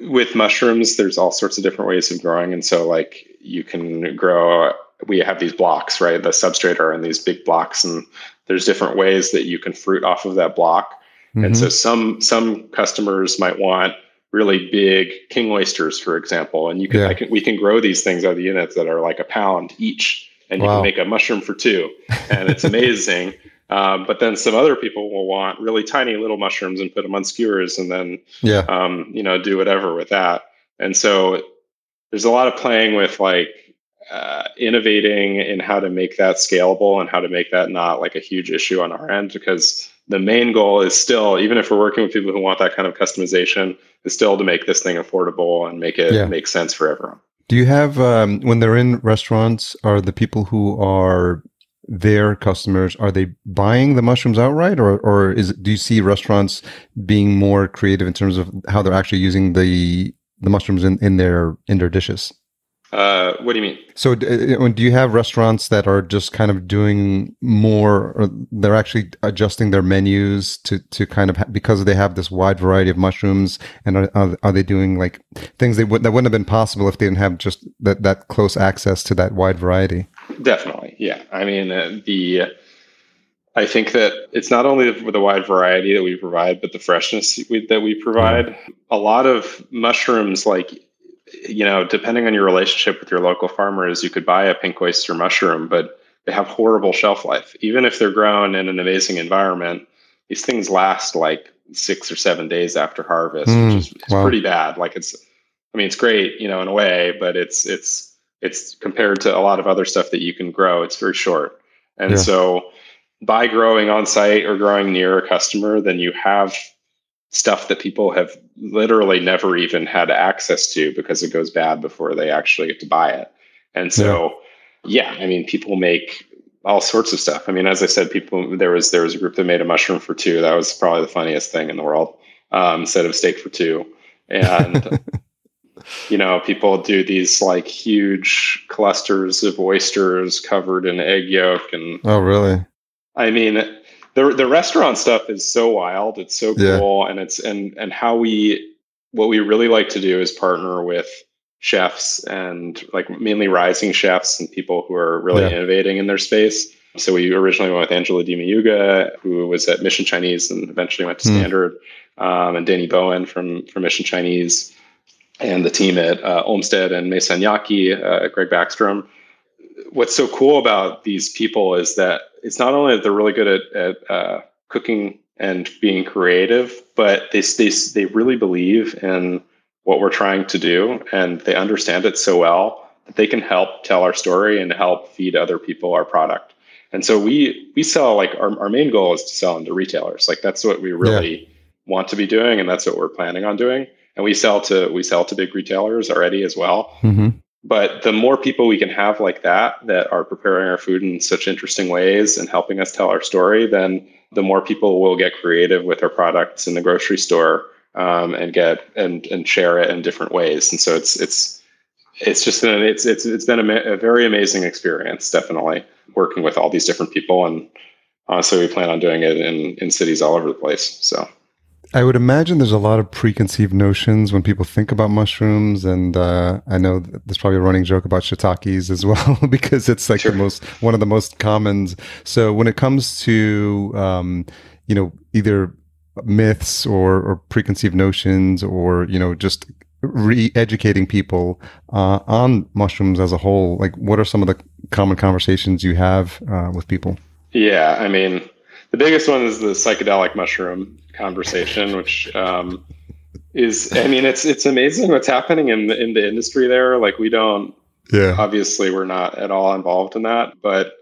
[SPEAKER 3] With mushrooms, there's all sorts of different ways of growing, and so like you can grow. We have these blocks, right? The substrate are in these big blocks, and there's different ways that you can fruit off of that block. Mm-hmm. And so mm-hmm. some some customers might want really big king oysters, for example, and you can, yeah. can we can grow these things out of the units that are like a pound each and you can make a mushroom for two, and it's amazing. um, but then some other people will want really tiny little mushrooms and put them on skewers, and then
[SPEAKER 2] Yeah.
[SPEAKER 3] um, you know, do whatever with that. And so there's a lot of playing with like uh, innovating in how to make that scalable and how to make that not like a huge issue on our end because the main goal is still even if we're working with people who want that kind of customization is still to make this thing affordable and make it
[SPEAKER 2] Yeah.
[SPEAKER 3] make sense for everyone
[SPEAKER 2] Do you have um, when they're in restaurants? Are the people who are their customers are they buying the mushrooms outright, or or is it, do you see restaurants being more creative in terms of how they're actually using the the mushrooms in, in their in their dishes?
[SPEAKER 3] Uh, what do you mean
[SPEAKER 2] So, uh, do you have restaurants that are just kind of doing more, or they're actually adjusting their menus to to kind of ha- because they have this wide variety of mushrooms, and are, are, are they doing like things they would that wouldn't have been possible if they didn't have just that that close access to that wide variety?
[SPEAKER 3] Definitely, yeah. I mean, uh, the I think that it's not only the, the wide variety that we provide, but the freshness we, that we provide. A lot of mushrooms, like you know, depending on your relationship with your local farmers, you could buy a pink oyster mushroom, but they have horrible shelf life. Even if they're grown in an amazing environment, these things last like six or seven days after harvest,
[SPEAKER 2] Mm,
[SPEAKER 3] which is it's
[SPEAKER 2] wow.
[SPEAKER 3] pretty bad. Like it's, I mean, it's great, you know, in a way, but it's it's it's compared to a lot of other stuff that you can grow, it's very short. And
[SPEAKER 2] Yeah.
[SPEAKER 3] so by growing on site or growing near a customer, then you have stuff that people have literally never even had access to because it goes bad before they actually get to buy it. And so, yeah, I mean, people make all sorts of stuff. I mean, as I said, people there was there was a group that made a mushroom for two. That was probably the funniest thing in the world. Um, instead of steak for two, and you know, people do these like huge clusters of oysters covered in egg yolk and
[SPEAKER 2] Oh, really?
[SPEAKER 3] I mean, the the restaurant stuff is so wild. It's so
[SPEAKER 2] Yeah.
[SPEAKER 3] cool, and it's and and how we what we really like to do is partner with chefs and like mainly rising chefs and people who are really
[SPEAKER 2] Yeah.
[SPEAKER 3] innovating in their space. So we originally went with Angela Dimayuga, who was at Mission Chinese and eventually went to
[SPEAKER 2] Hmm.
[SPEAKER 3] Standard, um, and Danny Bowien from from Mission Chinese, and the team at uh, Olmsted and Maison Yaki, uh, Greg Baxtrom what's so cool about these people is that it's not only that they're really good at, at uh, cooking and being creative, but they, they they really believe in what we're trying to do, and they understand it so well that they can help tell our story and help feed other people our product. And so we we sell like our, our main goal is to sell into retailers. Like that's what we really want to be doing, and that's what we're planning on doing. And we sell to we sell to big retailers already as well
[SPEAKER 2] Mm-hmm.
[SPEAKER 3] But the more people we can have like that that are preparing our food in such interesting ways and helping us tell our story then the more people will get creative with our products in the grocery store um, and get and and share it in different ways. And so it's it's it's just been it's it's it's been a, a very amazing experience definitely working with all these different people. And honestly we plan on doing it in in cities all over the place. So
[SPEAKER 2] I would imagine there's a lot of preconceived notions when people think about mushrooms, and uh, I know there's probably a running joke about shiitakes as well because it's like
[SPEAKER 3] Sure.
[SPEAKER 2] the most one of the most commons. So when it comes to um, you know either myths or, or preconceived notions or you know just re-educating people uh, on mushrooms as a whole, like what are some of the common conversations you have uh, with people?
[SPEAKER 3] Yeah, I mean, the biggest one is the psychedelic mushroom conversation, which um, is, I mean, it's it's amazing what's happening in the in the industry there. Like, we don't
[SPEAKER 2] Yeah,
[SPEAKER 3] obviously we're not at all involved in that, but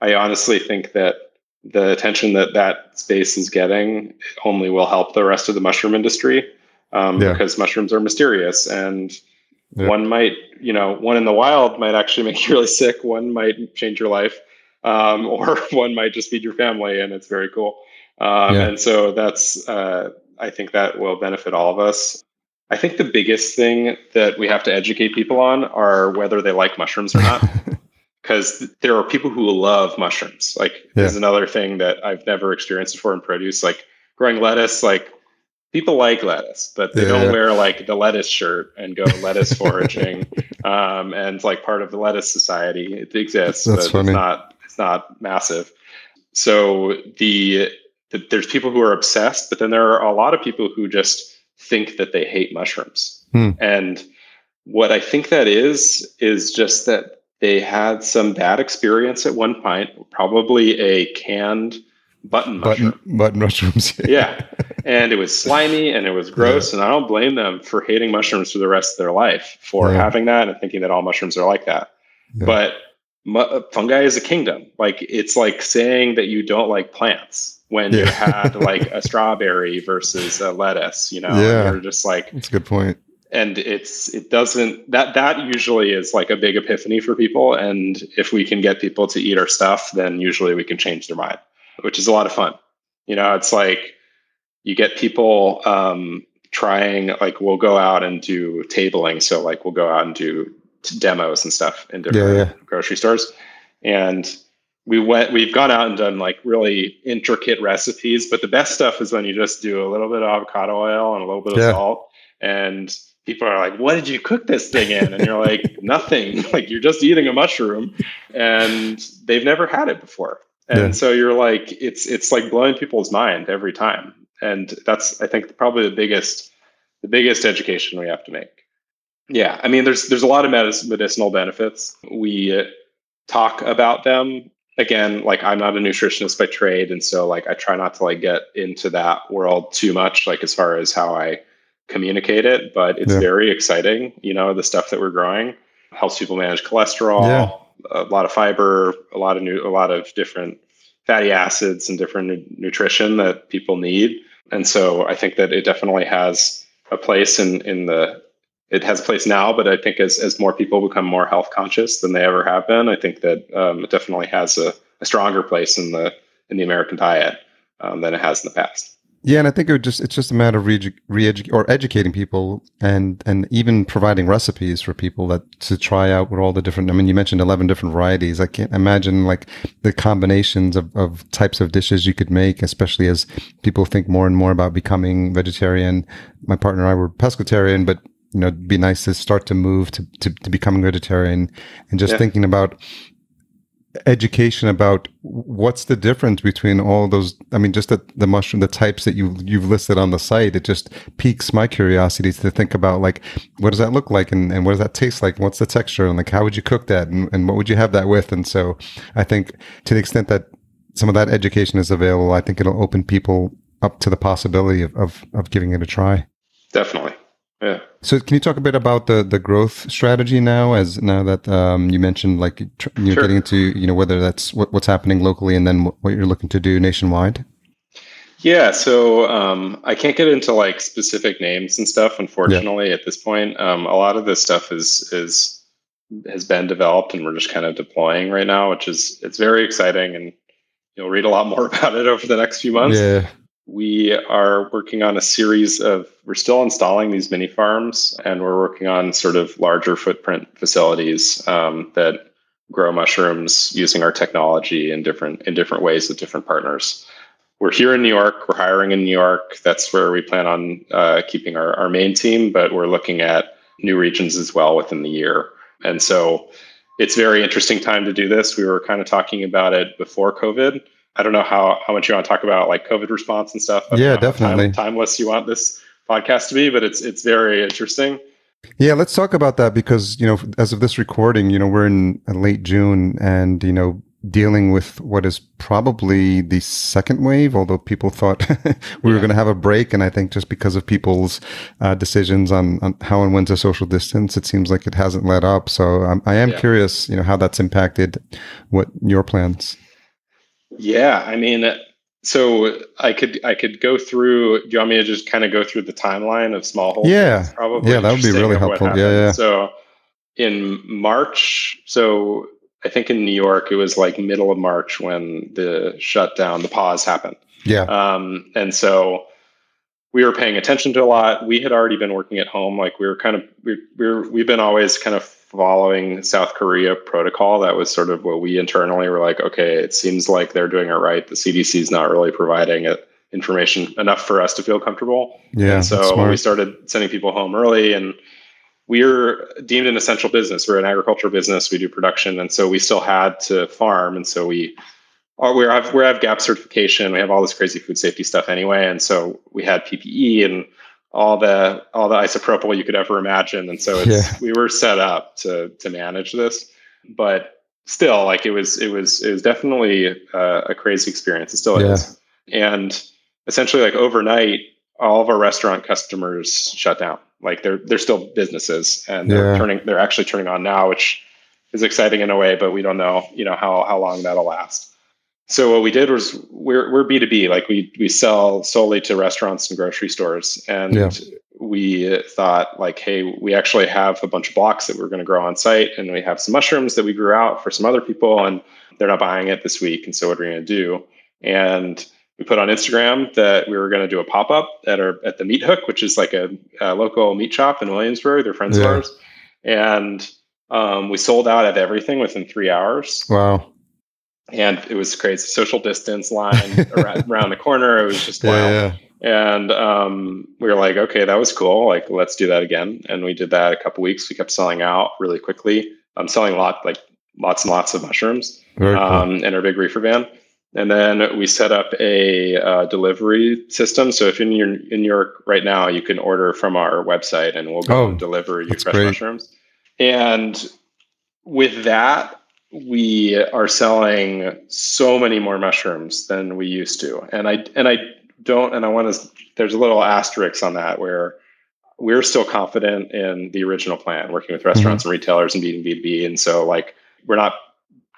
[SPEAKER 3] I honestly think that the attention that that space is getting only will help the rest of the mushroom industry um,
[SPEAKER 2] Yeah.
[SPEAKER 3] because mushrooms are mysterious and
[SPEAKER 2] Yeah.
[SPEAKER 3] one might you know one in the wild might actually make you really sick one might change your life um, or one might just feed your family and it's very cool um,
[SPEAKER 2] Yeah.
[SPEAKER 3] and so that's uh, i think that will benefit all of us i think the biggest thing that we have to educate people on are whether they like mushrooms or not because there are people who love mushrooms. Like there's another thing that I've never experienced before in produce. Like growing lettuce, like people like lettuce, but they
[SPEAKER 2] Yeah.
[SPEAKER 3] don't wear like the lettuce shirt and go lettuce foraging. um, and like part of the lettuce society, it exists,
[SPEAKER 2] That's
[SPEAKER 3] but
[SPEAKER 2] funny.
[SPEAKER 3] it's not it's not massive. So the, the there's people who are obsessed, but then there are a lot of people who just think that they hate mushrooms.
[SPEAKER 2] Hmm.
[SPEAKER 3] And what I think that is is just that they had some bad experience at one point, probably a canned button mushroom.
[SPEAKER 2] Button, button mushrooms.
[SPEAKER 3] yeah. And it was slimy and it was gross. Yeah. And I don't blame them for hating mushrooms for the rest of their life for yeah. having that and thinking that all mushrooms are like that. Yeah. But fungi is a kingdom. Like it's like saying that you don't like plants when you had like a strawberry versus a lettuce, you know,
[SPEAKER 2] yeah.
[SPEAKER 3] you're just like,
[SPEAKER 2] that's a good point.
[SPEAKER 3] point and it's it doesn't that that usually is like a big epiphany for people and if we can get people to eat our stuff then usually we can change their mind which is a lot of fun you know it's like you get people um, trying like we'll go out and do tabling so like we'll go out and do demos and stuff in different yeah, yeah. grocery stores and we went we've gone out and done like really intricate recipes but the best stuff is when you just do a little bit of avocado oil and a little bit of yeah. salt and people are like, "What did you cook this thing in?" And you're like, "Nothing. Like you're just eating a mushroom," and they've never had it before. And so you're like, it's it's like blowing people's mind every time. And that's I think probably the biggest the biggest education we have to make. Yeah, I mean, there's there's a lot of medicinal benefits. We talk about them again. Like I'm not a nutritionist by trade, and so like I try not to like get into that world too much. Like as far as how I communicate it, but it's yeah. very exciting. You know, the stuff that we're growing helps people manage cholesterol, yeah. a lot of fiber, a lot of new, a lot of different fatty acids and different nu- nutrition that people need. And so I think that it definitely has a place in in the it has a place now, but I think as as more people become more health conscious than they ever have been, I think that um, it definitely has a, a, stronger place in the in the American diet um, than it has in the past.
[SPEAKER 2] Yeah, and I think it just it's just a matter of re, re or educating people and and even providing recipes for people that to try out with all the different. I mean, you mentioned eleven different varieties. I can't imagine like the combinations of, of types of dishes you could make, especially as people think more and more about becoming vegetarian. My partner and I were pescatarian, but you know, it'd be nice to start to move to to, to becoming vegetarian, and just yeah. thinking about education about what's the difference between all those i mean just the, the mushroom the types that you you've listed on the site. It just piques my curiosity to think about like what does that look like and, and what does that taste like? What's the texture? And like how would you cook that? And, and what would you have that with? And so i think to the extent that some of that education is available i think it'll open people up to the possibility of, of, of giving it a try.
[SPEAKER 3] Definitely yeah.
[SPEAKER 2] So can you talk a bit about the the growth strategy now? As now that um, you mentioned, like you're sure. getting into, you know, whether that's what, what's happening locally and then what you're looking to do nationwide.
[SPEAKER 3] Yeah. So um, I can't get into like specific names and stuff, unfortunately, yeah. at this point. Um, a lot of this stuff is is has been developed, and we're just kind of deploying right now, which is it's very exciting, and you'll read a lot more about it over the next few months.
[SPEAKER 2] Yeah
[SPEAKER 3] we are working on a series of we're still installing these mini farms and we're working on sort of larger footprint facilities um, that grow mushrooms using our technology in different in different ways with different partners. We're here in new york we're hiring in new york. That's where we plan on uh, keeping our, our main team but we're looking at new regions as well within the year. And so it's very interesting time to do this. We were kind of talking about it before covid I don't know how how much you want to talk about like COVID response and stuff.
[SPEAKER 2] Yeah, definitely.
[SPEAKER 3] Time, timeless you want this podcast to be, but it's it's very interesting.
[SPEAKER 2] Yeah, let's talk about that because you know, as of this recording, you know, we're in late June, and you know, dealing with what is probably the second wave. Although people thought we yeah. were going to have a break, and I think just because of people's uh, decisions on, on, how and when to social distance, it seems like it hasn't let up. So um, I am yeah. curious, you know, how that's impacted what your plans.
[SPEAKER 3] Yeah, I mean, so I could I could go through. Do you want me to just kind of go through the timeline of Smallhold?
[SPEAKER 2] Yeah, probably. Yeah, that would be really helpful. Yeah, yeah.
[SPEAKER 3] So in March, so I think in New York it was like middle of March when the shutdown, the pause happened.
[SPEAKER 2] Yeah.
[SPEAKER 3] Um, and so we were paying attention to a lot. We had already been working at home. Like we were kind of we we were, we've been always kind of following South Korea protocol. That was sort of what we internally were like, okay, it seems like they're doing it right. The CDC is not really providing it, information enough for us to feel comfortable.
[SPEAKER 2] Yeah.
[SPEAKER 3] And so we started sending people home early and we're deemed an essential business. We're an agriculture business. We do production. And so we still had to farm. And so we are, we have, we have GAP certification. We have all this crazy food safety stuff anyway. And so we had PPE and all the all the isopropyl you could ever imagine and so yeah. we were set up to to manage this but still, like it was it was it was definitely uh, a crazy experience. It still yeah. is, and essentially, like overnight, all of our restaurant customers shut down. Like they're they're still businesses, and they're yeah. turning they're actually turning on now, which is exciting in a way, but we don't know you know how how long that'll last. So what we did was we're we're B two B, like we we sell solely to restaurants and grocery stores, and yeah. we thought like, hey, we actually have a bunch of blocks that we're going to grow on site, and we have some mushrooms that we grew out for some other people, and they're not buying it this week, and so what are we going to do? And we put on Instagram that we were going to do a pop up at our at the Meat Hook, which is like a, a local meat shop in Williamsburg. They're friends yeah. of ours, and um, we sold out of everything within three hours.
[SPEAKER 2] Wow
[SPEAKER 3] and it was crazy. Social distance line around, around, the corner. It was just wild. Yeah. And um, we were like, okay, that was cool. Like, let's do that again. And we did that a couple weeks. We kept selling out really quickly. I'm selling a lot, like lots and lots of mushrooms cool. um, in our big reefer van. And then we set up a uh, delivery system. So if you're in New York right now, you can order from our website, and we'll go oh, deliver your fresh great. mushrooms. And with that, we are selling so many more mushrooms than we used to and i and i don't and i want to there's a little asterisk on that where we're still confident in the original plan working with restaurants mm-hmm. and retailers and b2b and so like we're not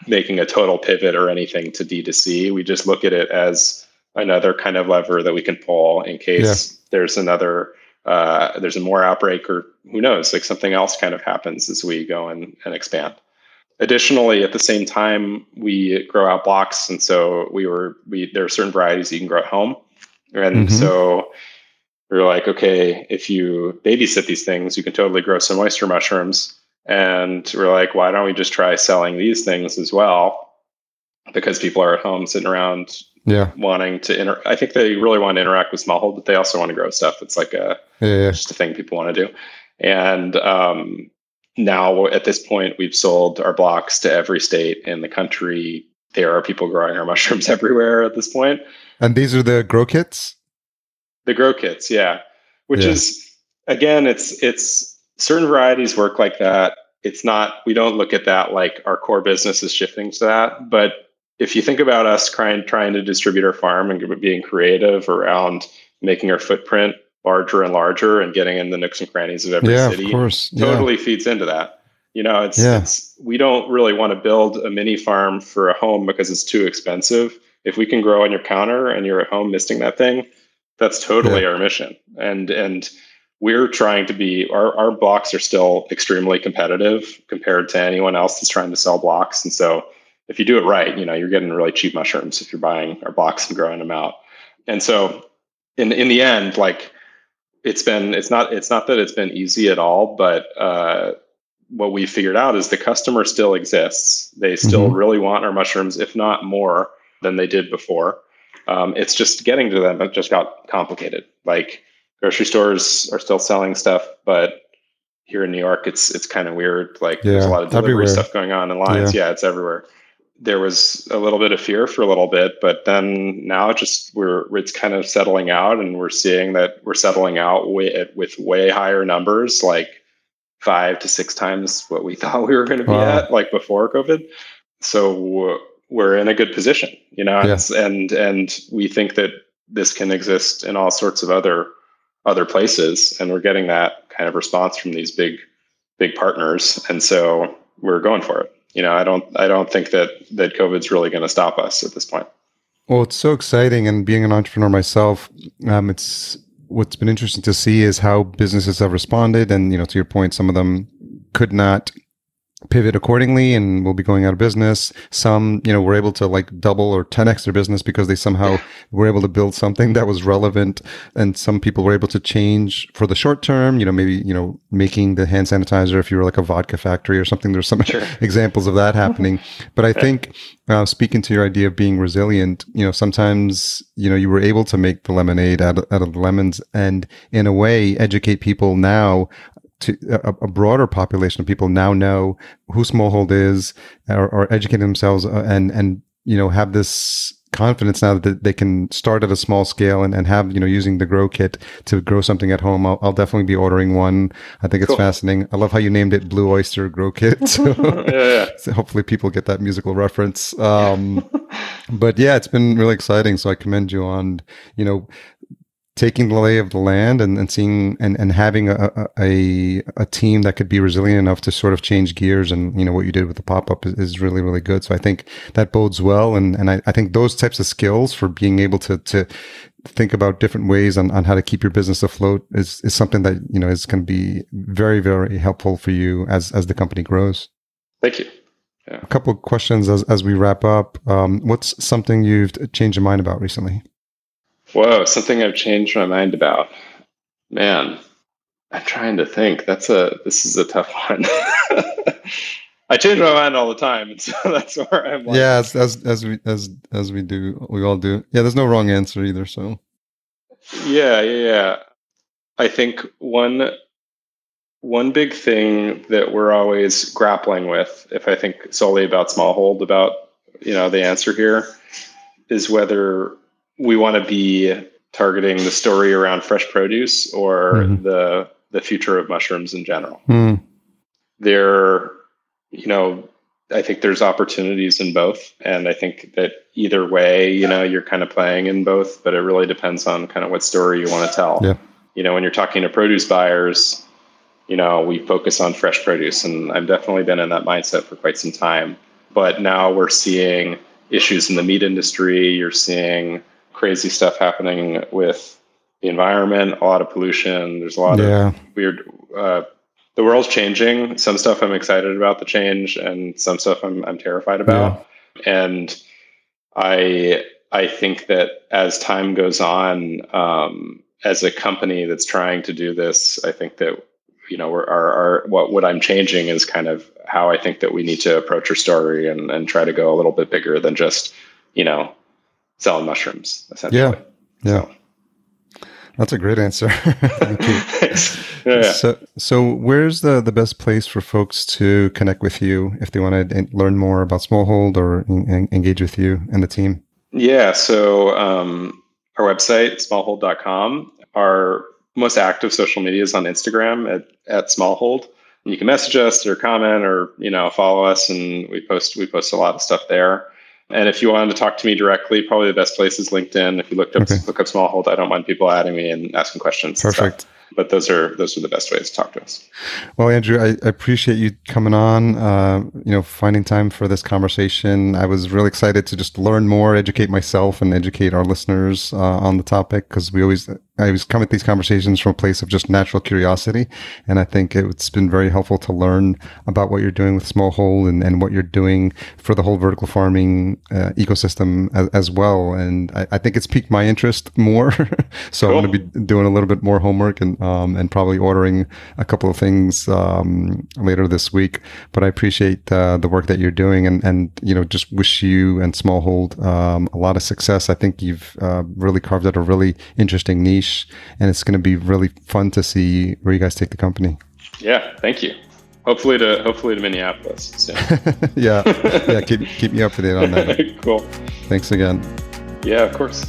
[SPEAKER 3] making a total pivot or anything to d2c we just look at it as another kind of lever that we can pull in case yeah. there's another uh, there's a more outbreak or who knows like something else kind of happens as we go and, and expand Additionally, at the same time, we grow out blocks, and so we were we there are certain varieties you can grow at home, and mm-hmm. so we were like, okay, if you babysit these things, you can totally grow some oyster mushrooms. And we're like, why don't we just try selling these things as well? Because people are at home sitting around
[SPEAKER 2] yeah
[SPEAKER 3] wanting to inter i think they really want to interact with smallhold but they also want to grow stuff it's like a yeah, yeah. just a thing people want to do and um, now at this point we've sold our blocks to every state in the country. There are people growing our mushrooms everywhere at this point.
[SPEAKER 2] And these are the grow kits?
[SPEAKER 3] The grow kits yeah. Which yeah. is again it's it's certain varieties work like that. It's not we don't look at that like our core business is shifting to that. But if you think about us trying trying to distribute our farm and being creative around making our footprint larger and larger and getting in the nooks and crannies of every
[SPEAKER 2] yeah,
[SPEAKER 3] city
[SPEAKER 2] of course.
[SPEAKER 3] totally feeds into that. You know, it's, yeah. it's we don't really want to build a mini farm for a home because it's too expensive. If we can grow on your counter and you're at home misting that thing, that's totally yeah. our mission. And and we're trying to be our, our blocks are still extremely competitive compared to anyone else that's trying to sell blocks. And so if you do it right, you know, you're getting really cheap mushrooms if you're buying our blocks and growing them out. And so in in the end, like it's been it's not it's not that it's been easy at all, but uh, what we figured out is the customer still exists. They still mm-hmm. really want our mushrooms, if not more than they did before. Um, it's just getting to them that just got complicated. Like grocery stores are still selling stuff, but here in New York, it's it's kind of weird. Like yeah, there's a lot of delivery everywhere. stuff going on in lines. Yeah. yeah, it's everywhere there was a little bit of fear for a little bit, but then now just we're it's kind of settling out, and we're seeing that we're settling out way, with way higher numbers, like five to six times what we thought we were going to be wow. at, like before COVID. So we're in a good position, you know, yeah. and and we think that this can exist in all sorts of other other places, and we're getting that kind of response from these big big partners, and so we're going for it you know, I don't I don't think that that COVID's really going to stop us at this point.
[SPEAKER 2] Well, it's so exciting, and being an entrepreneur myself, um, it's what's been interesting to see is how businesses have responded, and you know, to your point, some of them could not pivot accordingly and will be going out of business. Some, you know, were able to like double or 10x their business because they somehow were able to build something that was relevant. And some people were able to change for the short term, you know, maybe, you know, making the hand sanitizer if you were like a vodka factory or something. There's some sure. examples of that happening. But I think, uh, speaking to your idea of being resilient, you know, sometimes, you know, you were able to make the lemonade out of, out of the lemons and in a way educate people now to a, a, broader population of people now know who Smallhold is or, or educate themselves uh, and and you know have this confidence now that they can start at a small scale and, and have, you know, using the grow kit to grow something at home. I'll, I'll definitely be ordering one. I think it's cool. fascinating. I love how you named it Blue Oyster Grow Kit. So, yeah, yeah. so hopefully people get that musical reference. Um, but yeah, it's been really exciting. So I commend you on, you know, taking the lay of the land and, and seeing and, and having a, a, a team that could be resilient enough to sort of change gears and you know what you did with the pop-up is, is really really good. So i think that bodes well. And and I, I think those types of skills for being able to to think about different ways on, on how to keep your business afloat is is something that you know is going to be very very helpful for you as as the company grows.
[SPEAKER 3] Thank you.
[SPEAKER 2] Yeah. a couple of questions as, as we wrap up. Um, what's something you've changed your mind about recently
[SPEAKER 3] Whoa, something I've changed my mind about. Man, I'm trying to think. That's a this is a tough one. I change my mind all the time, so that's where I'm.
[SPEAKER 2] Like, yeah, as, as as we as as we do, we all do. Yeah, there's no wrong answer either. So.
[SPEAKER 3] Yeah, yeah, yeah. I think one one big thing that we're always grappling with, if I think solely about Smallhold, about you know the answer here, is whether we want to be targeting the story around fresh produce or mm-hmm. the the future of mushrooms in general. Mm. There, you know, I think there's opportunities in both, and I think that either way, you know, you're kind of playing in both, but it really depends on kind of what story you want to tell.
[SPEAKER 2] Yeah.
[SPEAKER 3] You know, when you're talking to produce buyers, you know, we focus on fresh produce, and I've definitely been in that mindset for quite some time. But now we're seeing issues in the meat industry. You're seeing crazy stuff happening with the environment, a lot of pollution. There's a lot yeah. of weird. Uh, the world's changing. Some stuff I'm excited about the change, and some stuff I'm I'm terrified about. Yeah. And I I think that as time goes on, um, as a company that's trying to do this, I think that you know our, our what what I'm changing is kind of how I think that we need to approach our story and and try to go a little bit bigger than just you know selling mushrooms essentially.
[SPEAKER 2] Yeah. Yeah. So. That's a great answer. Thank you. yeah, yeah. So, so where's the, the best place for folks to connect with you if they want to learn more about Smallhold or engage with you and the team?
[SPEAKER 3] Yeah. So, um, our website, smallhold.com, our most active social media is on Instagram at, at smallhold. You can message us or comment or, you know, follow us and we post, we post a lot of stuff there. And if you wanted to talk to me directly, probably the best place is LinkedIn. If you looked up okay. look up Smallhold, I don't mind people adding me and asking questions.
[SPEAKER 2] Perfect
[SPEAKER 3] but those are those are the best ways to talk to us.
[SPEAKER 2] Well, Andrew, I, I appreciate you coming on. Uh, you know, finding time for this conversation. I was really excited to just learn more, educate myself, and educate our listeners uh, on the topic because we always I was coming at these conversations from a place of just natural curiosity, and I think it's been very helpful to learn about what you're doing with Smallhold and, and what you're doing for the whole vertical farming uh, ecosystem as, as, well. And I, I, think it's piqued my interest more, so cool. I'm going to be doing a little bit more homework and um, and probably ordering a couple of things um, later this week. But I appreciate uh, the work that you're doing, and and you know just wish you and Smallhold um, a lot of success. I think you've uh, really carved out a really interesting niche, and it's going to be really fun to see where you guys take the company.
[SPEAKER 3] Yeah, thank you. Hopefully to hopefully to Minneapolis.
[SPEAKER 2] yeah, yeah. Keep keep me up to date on that.
[SPEAKER 3] cool.
[SPEAKER 2] Thanks again.
[SPEAKER 3] Yeah, of course.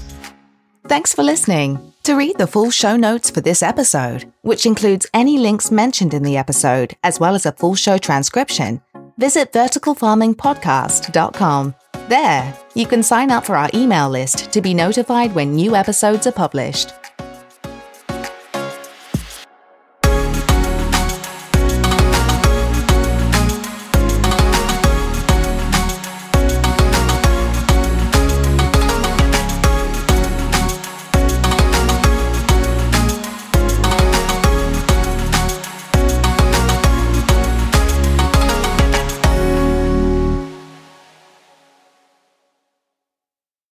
[SPEAKER 4] Thanks for listening. To read the full show notes for this episode, which includes any links mentioned in the episode, as well as a full show transcription, visit verticalfarmingpodcast.com. There, you can sign up for our email list to be notified when new episodes are published.